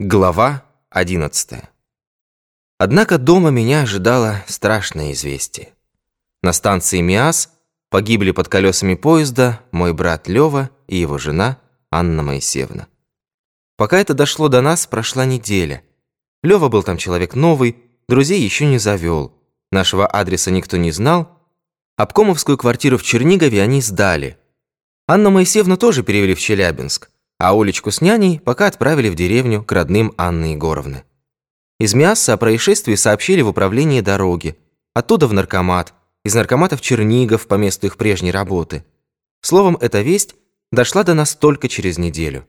Глава 11 Однако дома меня ожидало страшное известие. На станции Миас погибли под колесами поезда мой брат Лёва и его жена Анна Моисеевна. Пока это дошло до нас, прошла неделя. Лёва был там человек новый, друзей еще не завел, нашего адреса никто не знал. Обкомовскую квартиру в Чернигове они сдали. Анну Моисеевну тоже перевели в Челябинск а Олечку с няней пока отправили в деревню к родным Анны Егоровны. Из Мяса о происшествии сообщили в управлении дороги, оттуда в наркомат, из наркомата в Чернигов по месту их прежней работы. Словом, эта весть дошла до нас только через неделю.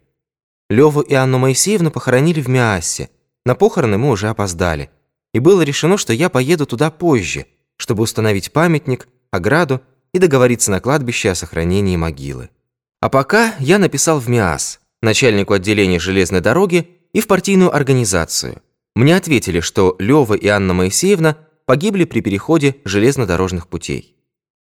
Леву и Анну Моисеевну похоронили в Миассе, на похороны мы уже опоздали, и было решено, что я поеду туда позже, чтобы установить памятник, ограду и договориться на кладбище о сохранении могилы. А пока я написал в МИАС, начальнику отделения железной дороги и в партийную организацию. Мне ответили, что Лёва и Анна Моисеевна погибли при переходе железнодорожных путей.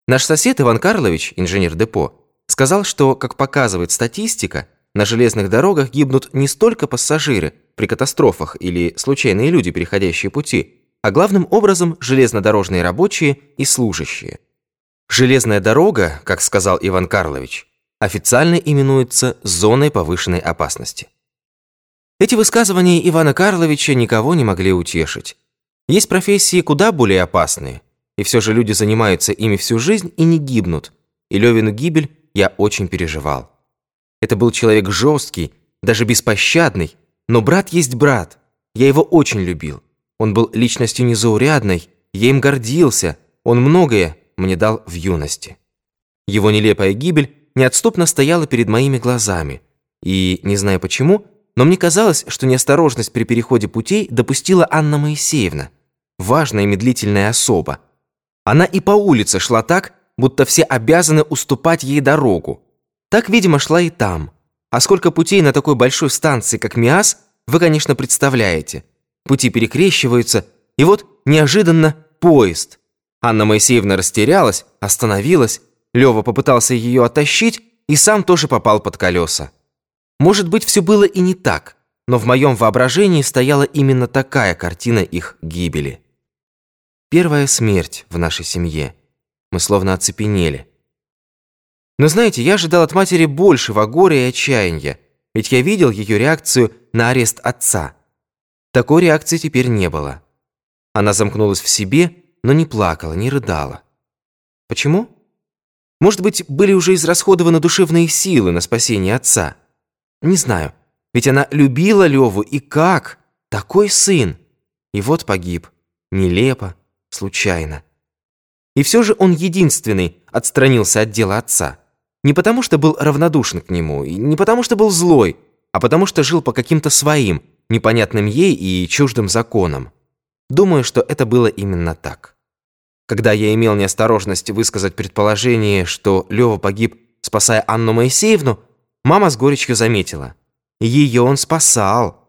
Наш сосед Иван Карлович, инженер депо, сказал, что, как показывает статистика, на железных дорогах гибнут не столько пассажиры при катастрофах или случайные люди, переходящие пути, а главным образом железнодорожные рабочие и служащие. Железная дорога, как сказал Иван Карлович, официально именуется зоной повышенной опасности. Эти высказывания Ивана Карловича никого не могли утешить. Есть профессии куда более опасные, и все же люди занимаются ими всю жизнь и не гибнут, и Левину гибель я очень переживал. Это был человек жесткий, даже беспощадный, но брат есть брат, я его очень любил. Он был личностью незаурядной, я им гордился, он многое мне дал в юности. Его нелепая гибель неотступно стояла перед моими глазами. И, не знаю почему, но мне казалось, что неосторожность при переходе путей допустила Анна Моисеевна, важная и медлительная особа. Она и по улице шла так, будто все обязаны уступать ей дорогу. Так, видимо, шла и там. А сколько путей на такой большой станции, как Миас, вы, конечно, представляете. Пути перекрещиваются, и вот неожиданно поезд. Анна Моисеевна растерялась, остановилась, Лёва попытался ее оттащить и сам тоже попал под колеса. Может быть, все было и не так, но в моем воображении стояла именно такая картина их гибели. Первая смерть в нашей семье. Мы словно оцепенели. Но знаете, я ожидал от матери большего горя и отчаяния, ведь я видел ее реакцию на арест отца. Такой реакции теперь не было. Она замкнулась в себе, но не плакала, не рыдала. Почему? Может быть, были уже израсходованы душевные силы на спасение отца. Не знаю, ведь она любила Леву, и как? Такой сын. И вот погиб. Нелепо, случайно. И все же он единственный отстранился от дела отца. Не потому, что был равнодушен к нему, и не потому, что был злой, а потому, что жил по каким-то своим, непонятным ей и чуждым законам. Думаю, что это было именно так. Когда я имел неосторожность высказать предположение, что Лёва погиб, спасая Анну Моисеевну, мама с горечью заметила. Ее он спасал.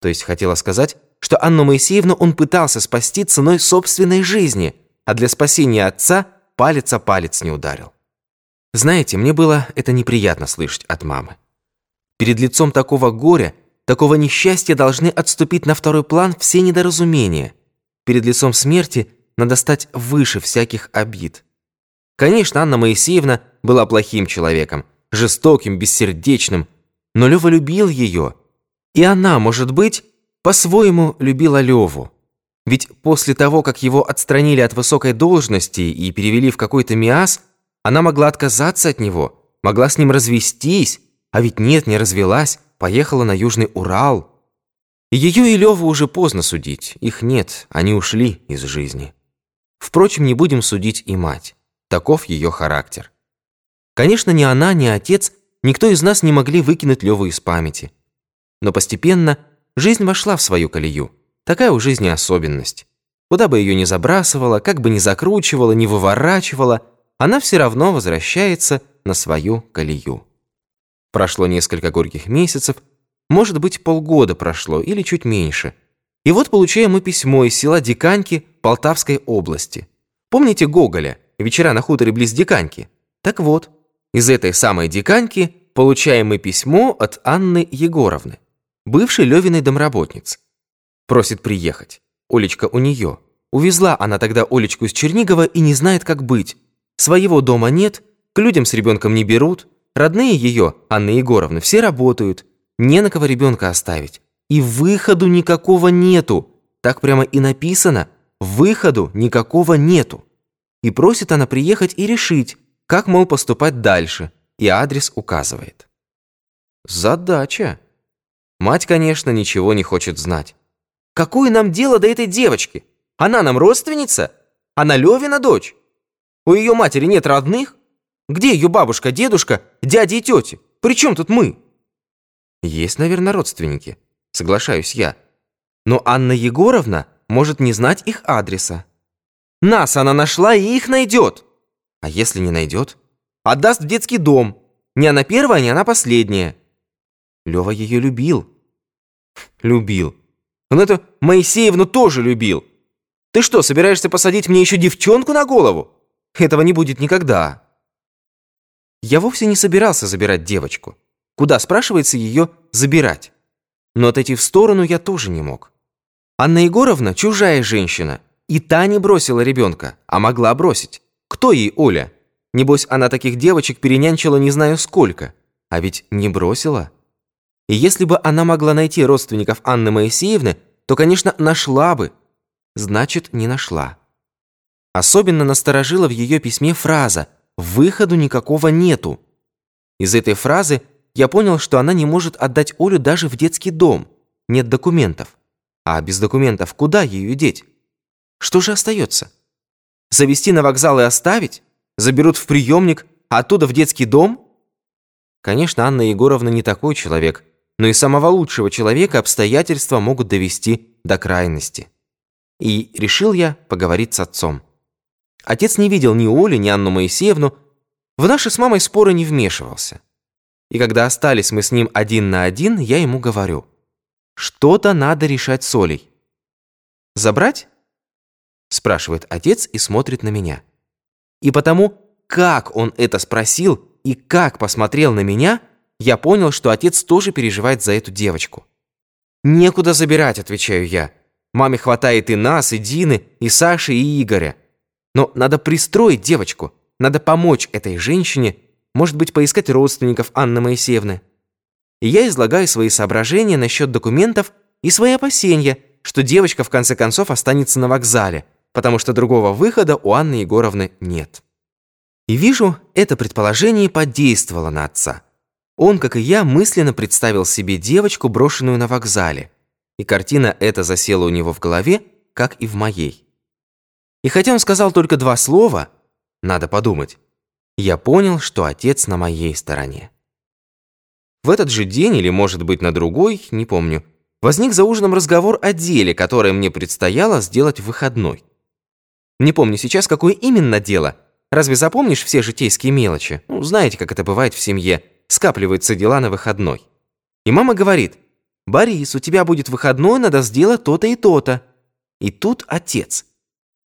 То есть хотела сказать, что Анну Моисеевну он пытался спасти ценой собственной жизни, а для спасения отца палец о палец не ударил. Знаете, мне было это неприятно слышать от мамы. Перед лицом такого горя, такого несчастья должны отступить на второй план все недоразумения. Перед лицом смерти – надо стать выше всяких обид. Конечно, Анна Моисеевна была плохим человеком, жестоким, бессердечным, но Лёва любил ее. И она, может быть, по-своему любила Лёву. Ведь после того, как его отстранили от высокой должности и перевели в какой-то МИАС, она могла отказаться от него, могла с ним развестись, а ведь нет, не развелась, поехала на Южный Урал. Ее и Лёву уже поздно судить, их нет, они ушли из жизни. Впрочем, не будем судить и мать. Таков ее характер. Конечно, ни она, ни отец, никто из нас не могли выкинуть Леву из памяти. Но постепенно жизнь вошла в свою колею. Такая у жизни особенность. Куда бы ее ни забрасывала, как бы ни закручивала, ни выворачивала, она все равно возвращается на свою колею. Прошло несколько горьких месяцев, может быть, полгода прошло или чуть меньше. И вот получаем мы письмо из села Диканьки Полтавской области. Помните Гоголя «Вечера на хуторе близ Диканьки»? Так вот, из этой самой Диканьки получаем мы письмо от Анны Егоровны. бывшей Левиной домработницы. Просит приехать. Олечка у нее. Увезла она тогда Олечку из Чернигова и не знает, как быть. Своего дома нет, к людям с ребенком не берут. Родные ее, Анны Егоровны, все работают. Не на кого ребенка оставить. И выходу никакого нету. Так прямо и написано. Выходу никакого нету. И просит она приехать и решить, как, мол, поступать дальше. И адрес указывает. Задача. Мать, конечно, ничего не хочет знать. Какое нам дело до этой девочки? Она нам родственница? Она Левина дочь? У ее матери нет родных? Где ее бабушка, дедушка, дяди и тети? При чем тут мы? Есть, наверное, родственники, соглашаюсь я. Но Анна Егоровна может не знать их адреса. Нас она нашла и их найдет. А если не найдет? Отдаст в детский дом. Не она первая, не она последняя. Лева ее любил. Любил. Он эту Моисеевну тоже любил. Ты что, собираешься посадить мне еще девчонку на голову? Этого не будет никогда. Я вовсе не собирался забирать девочку. Куда, спрашивается, ее забирать? Но отойти в сторону я тоже не мог. Анна Егоровна чужая женщина. И та не бросила ребенка, а могла бросить. Кто ей Оля? Небось, она таких девочек перенянчила не знаю сколько. А ведь не бросила. И если бы она могла найти родственников Анны Моисеевны, то, конечно, нашла бы. Значит, не нашла. Особенно насторожила в ее письме фраза «Выходу никакого нету». Из этой фразы я понял, что она не может отдать Олю даже в детский дом. Нет документов. А без документов куда ее деть? Что же остается? Завести на вокзал и оставить? Заберут в приемник, а оттуда в детский дом? Конечно, Анна Егоровна не такой человек – но и самого лучшего человека обстоятельства могут довести до крайности. И решил я поговорить с отцом. Отец не видел ни Оли, ни Анну Моисеевну, в наши с мамой споры не вмешивался. И когда остались мы с ним один на один, я ему говорю, что-то надо решать с Олей. «Забрать?» спрашивает отец и смотрит на меня. И потому, как он это спросил и как посмотрел на меня – я понял, что отец тоже переживает за эту девочку. «Некуда забирать», — отвечаю я. «Маме хватает и нас, и Дины, и Саши, и Игоря. Но надо пристроить девочку, надо помочь этой женщине, может быть, поискать родственников Анны Моисеевны». И я излагаю свои соображения насчет документов и свои опасения, что девочка в конце концов останется на вокзале, потому что другого выхода у Анны Егоровны нет. И вижу, это предположение подействовало на отца. Он, как и я, мысленно представил себе девочку, брошенную на вокзале, и картина эта засела у него в голове, как и в моей. И хотя он сказал только два слова, надо подумать, я понял, что отец на моей стороне. В этот же день, или, может быть, на другой, не помню, возник за ужином разговор о деле, которое мне предстояло сделать в выходной. Не помню сейчас, какое именно дело. Разве запомнишь все житейские мелочи? Ну, знаете, как это бывает в семье – скапливаются дела на выходной. И мама говорит, «Борис, у тебя будет выходной, надо сделать то-то и то-то». И тут отец.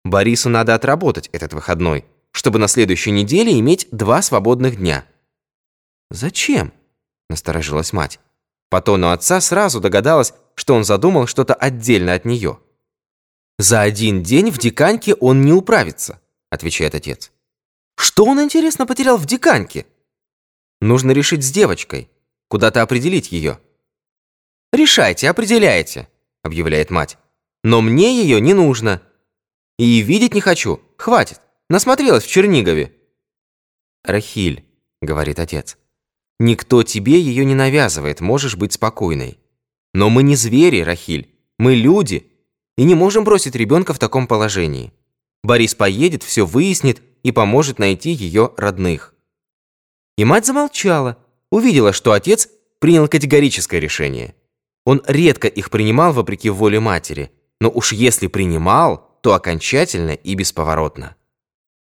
Борису надо отработать этот выходной, чтобы на следующей неделе иметь два свободных дня. «Зачем?» – насторожилась мать. По тону отца сразу догадалась, что он задумал что-то отдельно от нее. «За один день в диканьке он не управится», – отвечает отец. «Что он, интересно, потерял в диканьке?» Нужно решить с девочкой, куда-то определить ее. «Решайте, определяйте», — объявляет мать. «Но мне ее не нужно. И видеть не хочу. Хватит. Насмотрелась в Чернигове». «Рахиль», — говорит отец, — «никто тебе ее не навязывает, можешь быть спокойной. Но мы не звери, Рахиль, мы люди, и не можем бросить ребенка в таком положении. Борис поедет, все выяснит и поможет найти ее родных. И мать замолчала, увидела, что отец принял категорическое решение. Он редко их принимал вопреки воле матери, но уж если принимал, то окончательно и бесповоротно.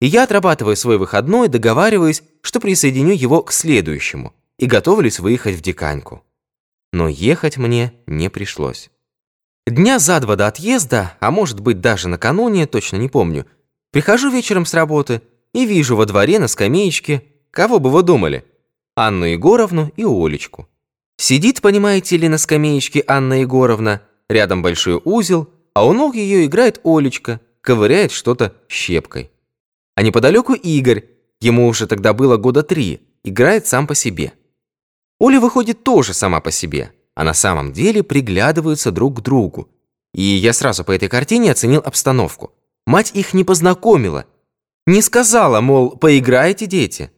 И я отрабатываю свой выходной, договариваюсь, что присоединю его к следующему и готовлюсь выехать в Диканьку. Но ехать мне не пришлось. Дня за два до отъезда, а может быть даже накануне, точно не помню, прихожу вечером с работы и вижу во дворе на скамеечке Кого бы вы думали? Анну Егоровну и Олечку. Сидит, понимаете ли, на скамеечке Анна Егоровна, рядом большой узел, а у ног ее играет Олечка, ковыряет что-то щепкой. А неподалеку Игорь, ему уже тогда было года три, играет сам по себе. Оля выходит тоже сама по себе, а на самом деле приглядываются друг к другу. И я сразу по этой картине оценил обстановку. Мать их не познакомила, не сказала, мол, поиграете, дети.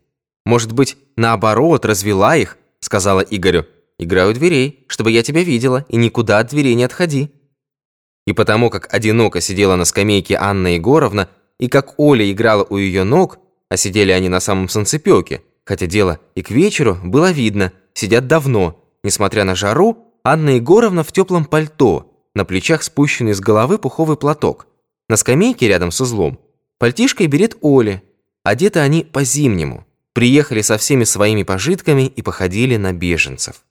Может быть, наоборот, развела их, сказала Игорю. Играю дверей, чтобы я тебя видела, и никуда от дверей не отходи. И потому как одиноко сидела на скамейке Анна Егоровна, и как Оля играла у ее ног, а сидели они на самом санцепёке, хотя дело и к вечеру было видно, сидят давно, несмотря на жару, Анна Егоровна в теплом пальто, на плечах спущенный с головы пуховый платок, на скамейке рядом с узлом, пальтишко и берет Оля, одеты они по-зимнему, приехали со всеми своими пожитками и походили на беженцев.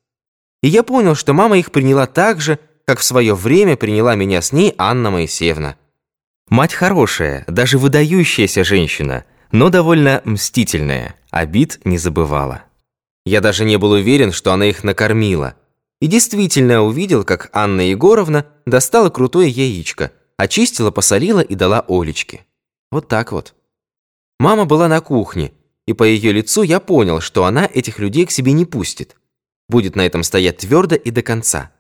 И я понял, что мама их приняла так же, как в свое время приняла меня с ней Анна Моисеевна. Мать хорошая, даже выдающаяся женщина, но довольно мстительная, обид не забывала. Я даже не был уверен, что она их накормила. И действительно увидел, как Анна Егоровна достала крутое яичко, очистила, посолила и дала Олечке. Вот так вот. Мама была на кухне, и по ее лицу я понял, что она этих людей к себе не пустит. Будет на этом стоять твердо и до конца.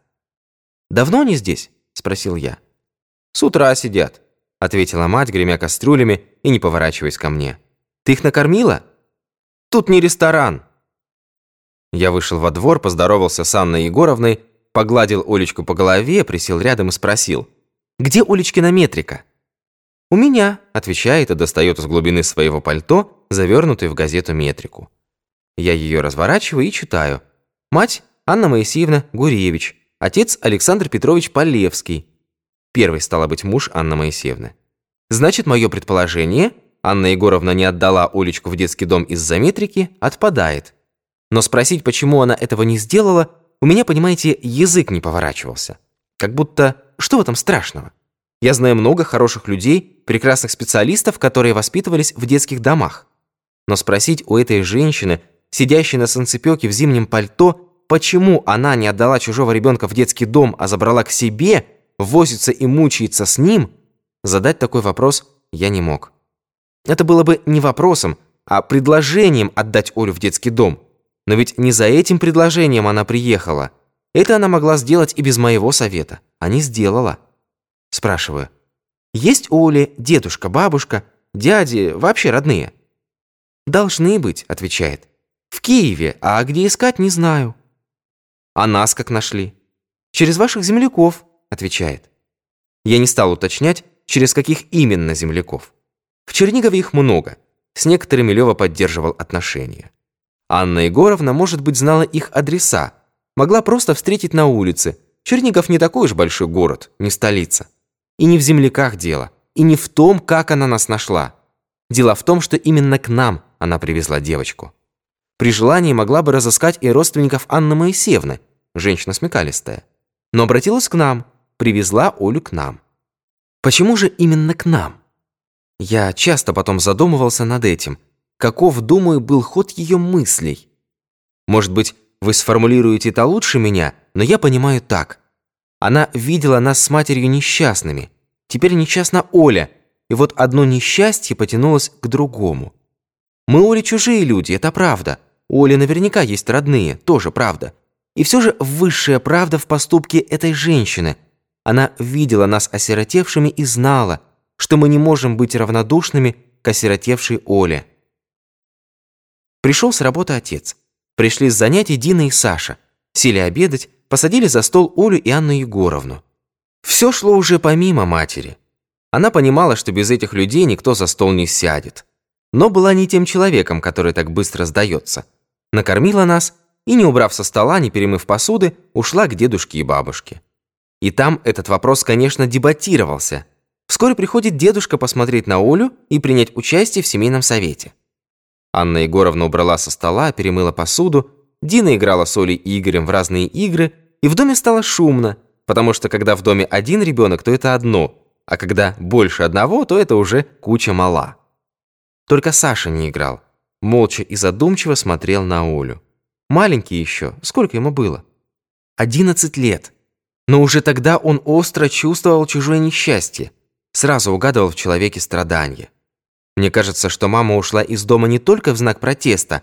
«Давно они здесь?» – спросил я. «С утра сидят», – ответила мать, гремя кастрюлями и не поворачиваясь ко мне. «Ты их накормила?» «Тут не ресторан». Я вышел во двор, поздоровался с Анной Егоровной, погладил Олечку по голове, присел рядом и спросил. «Где Олечкина метрика?» «У меня», – отвечает и достает из глубины своего пальто, завернутый в газету метрику. Я ее разворачиваю и читаю. Мать – Анна Моисеевна Гуревич, отец – Александр Петрович Полевский. Первый, стало быть, муж Анны Моисеевны. Значит, мое предположение – Анна Егоровна не отдала Олечку в детский дом из-за метрики – отпадает. Но спросить, почему она этого не сделала, у меня, понимаете, язык не поворачивался. Как будто, что в этом страшного? Я знаю много хороших людей, прекрасных специалистов, которые воспитывались в детских домах. Но спросить у этой женщины, сидящей на санцепёке в зимнем пальто, почему она не отдала чужого ребенка в детский дом, а забрала к себе, возится и мучается с ним, задать такой вопрос я не мог. Это было бы не вопросом, а предложением отдать Олю в детский дом. Но ведь не за этим предложением она приехала. Это она могла сделать и без моего совета, а не сделала. Спрашиваю. Есть у Оли дедушка, бабушка, дяди, вообще родные? Должны быть, отвечает. В Киеве, а где искать, не знаю. А нас как нашли? Через ваших земляков, отвечает. Я не стал уточнять, через каких именно земляков. В Чернигове их много. С некоторыми Лёва поддерживал отношения. Анна Егоровна, может быть, знала их адреса. Могла просто встретить на улице. Чернигов не такой уж большой город, не столица. И не в земляках дело, и не в том, как она нас нашла. Дело в том, что именно к нам она привезла девочку. При желании могла бы разыскать и родственников Анны Моисеевны, женщина смекалистая. Но обратилась к нам, привезла Олю к нам. Почему же именно к нам? Я часто потом задумывался над этим. Каков, думаю, был ход ее мыслей? Может быть, вы сформулируете это лучше меня, но я понимаю так – она видела нас с матерью несчастными. Теперь несчастна Оля. И вот одно несчастье потянулось к другому. Мы Оле чужие люди, это правда. У Оли наверняка есть родные, тоже правда. И все же высшая правда в поступке этой женщины. Она видела нас осиротевшими и знала, что мы не можем быть равнодушными к осиротевшей Оле. Пришел с работы отец. Пришли с занятий Дина и Саша. Сели обедать, посадили за стол Олю и Анну Егоровну. Все шло уже помимо матери. Она понимала, что без этих людей никто за стол не сядет. Но была не тем человеком, который так быстро сдается. Накормила нас и, не убрав со стола, не перемыв посуды, ушла к дедушке и бабушке. И там этот вопрос, конечно, дебатировался. Вскоре приходит дедушка посмотреть на Олю и принять участие в семейном совете. Анна Егоровна убрала со стола, перемыла посуду, Дина играла с Олей и Игорем в разные игры, и в доме стало шумно, потому что когда в доме один ребенок, то это одно, а когда больше одного, то это уже куча мала. Только Саша не играл, молча и задумчиво смотрел на Олю. Маленький еще, сколько ему было? 11 лет. Но уже тогда он остро чувствовал чужое несчастье, сразу угадывал в человеке страдания. Мне кажется, что мама ушла из дома не только в знак протеста,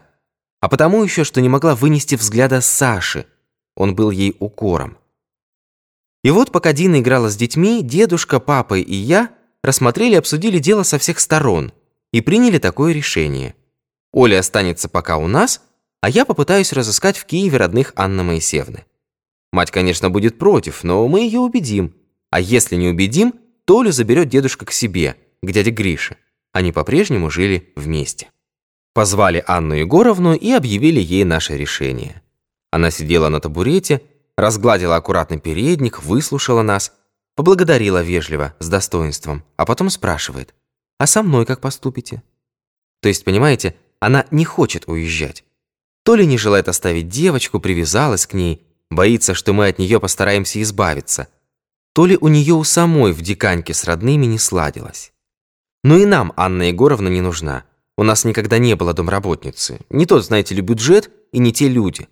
а потому еще, что не могла вынести взгляда Саши. Он был ей укором. И вот пока Дина играла с детьми, дедушка, папа и я рассмотрели и обсудили дело со всех сторон и приняли такое решение. Оля останется пока у нас, а я попытаюсь разыскать в Киеве родных Анны Моисеевны. Мать, конечно, будет против, но мы ее убедим. А если не убедим, то Олю заберет дедушка к себе, к дяде Грише. Они по-прежнему жили вместе. Позвали Анну Егоровну и объявили ей наше решение. Она сидела на табурете, разгладила аккуратный передник, выслушала нас, поблагодарила вежливо, с достоинством, а потом спрашивает, «А со мной как поступите?» То есть, понимаете, она не хочет уезжать. То ли не желает оставить девочку, привязалась к ней, боится, что мы от нее постараемся избавиться, то ли у нее у самой в диканьке с родными не сладилось. Но и нам Анна Егоровна не нужна. У нас никогда не было домработницы. Не тот, знаете ли, бюджет и не те люди.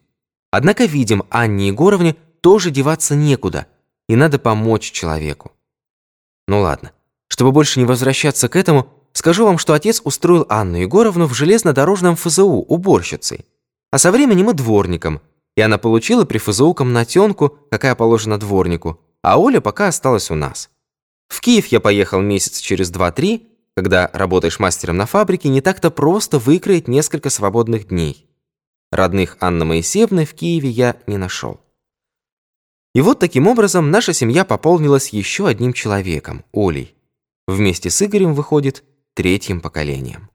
Однако видим, Анне Егоровне тоже деваться некуда, и надо помочь человеку. Ну ладно, чтобы больше не возвращаться к этому, скажу вам, что отец устроил Анну Егоровну в железнодорожном ФЗУ уборщицей, а со временем и дворником, и она получила при ФЗУ комнатенку, какая положена дворнику, а Оля пока осталась у нас. В Киев я поехал месяц через 2-3, когда работаешь мастером на фабрике, не так-то просто выкроить несколько свободных дней. Родных Анны Моисеевны в Киеве я не нашел. И вот таким образом наша семья пополнилась еще одним человеком, Олей. Вместе с Игорем выходит третьим поколением.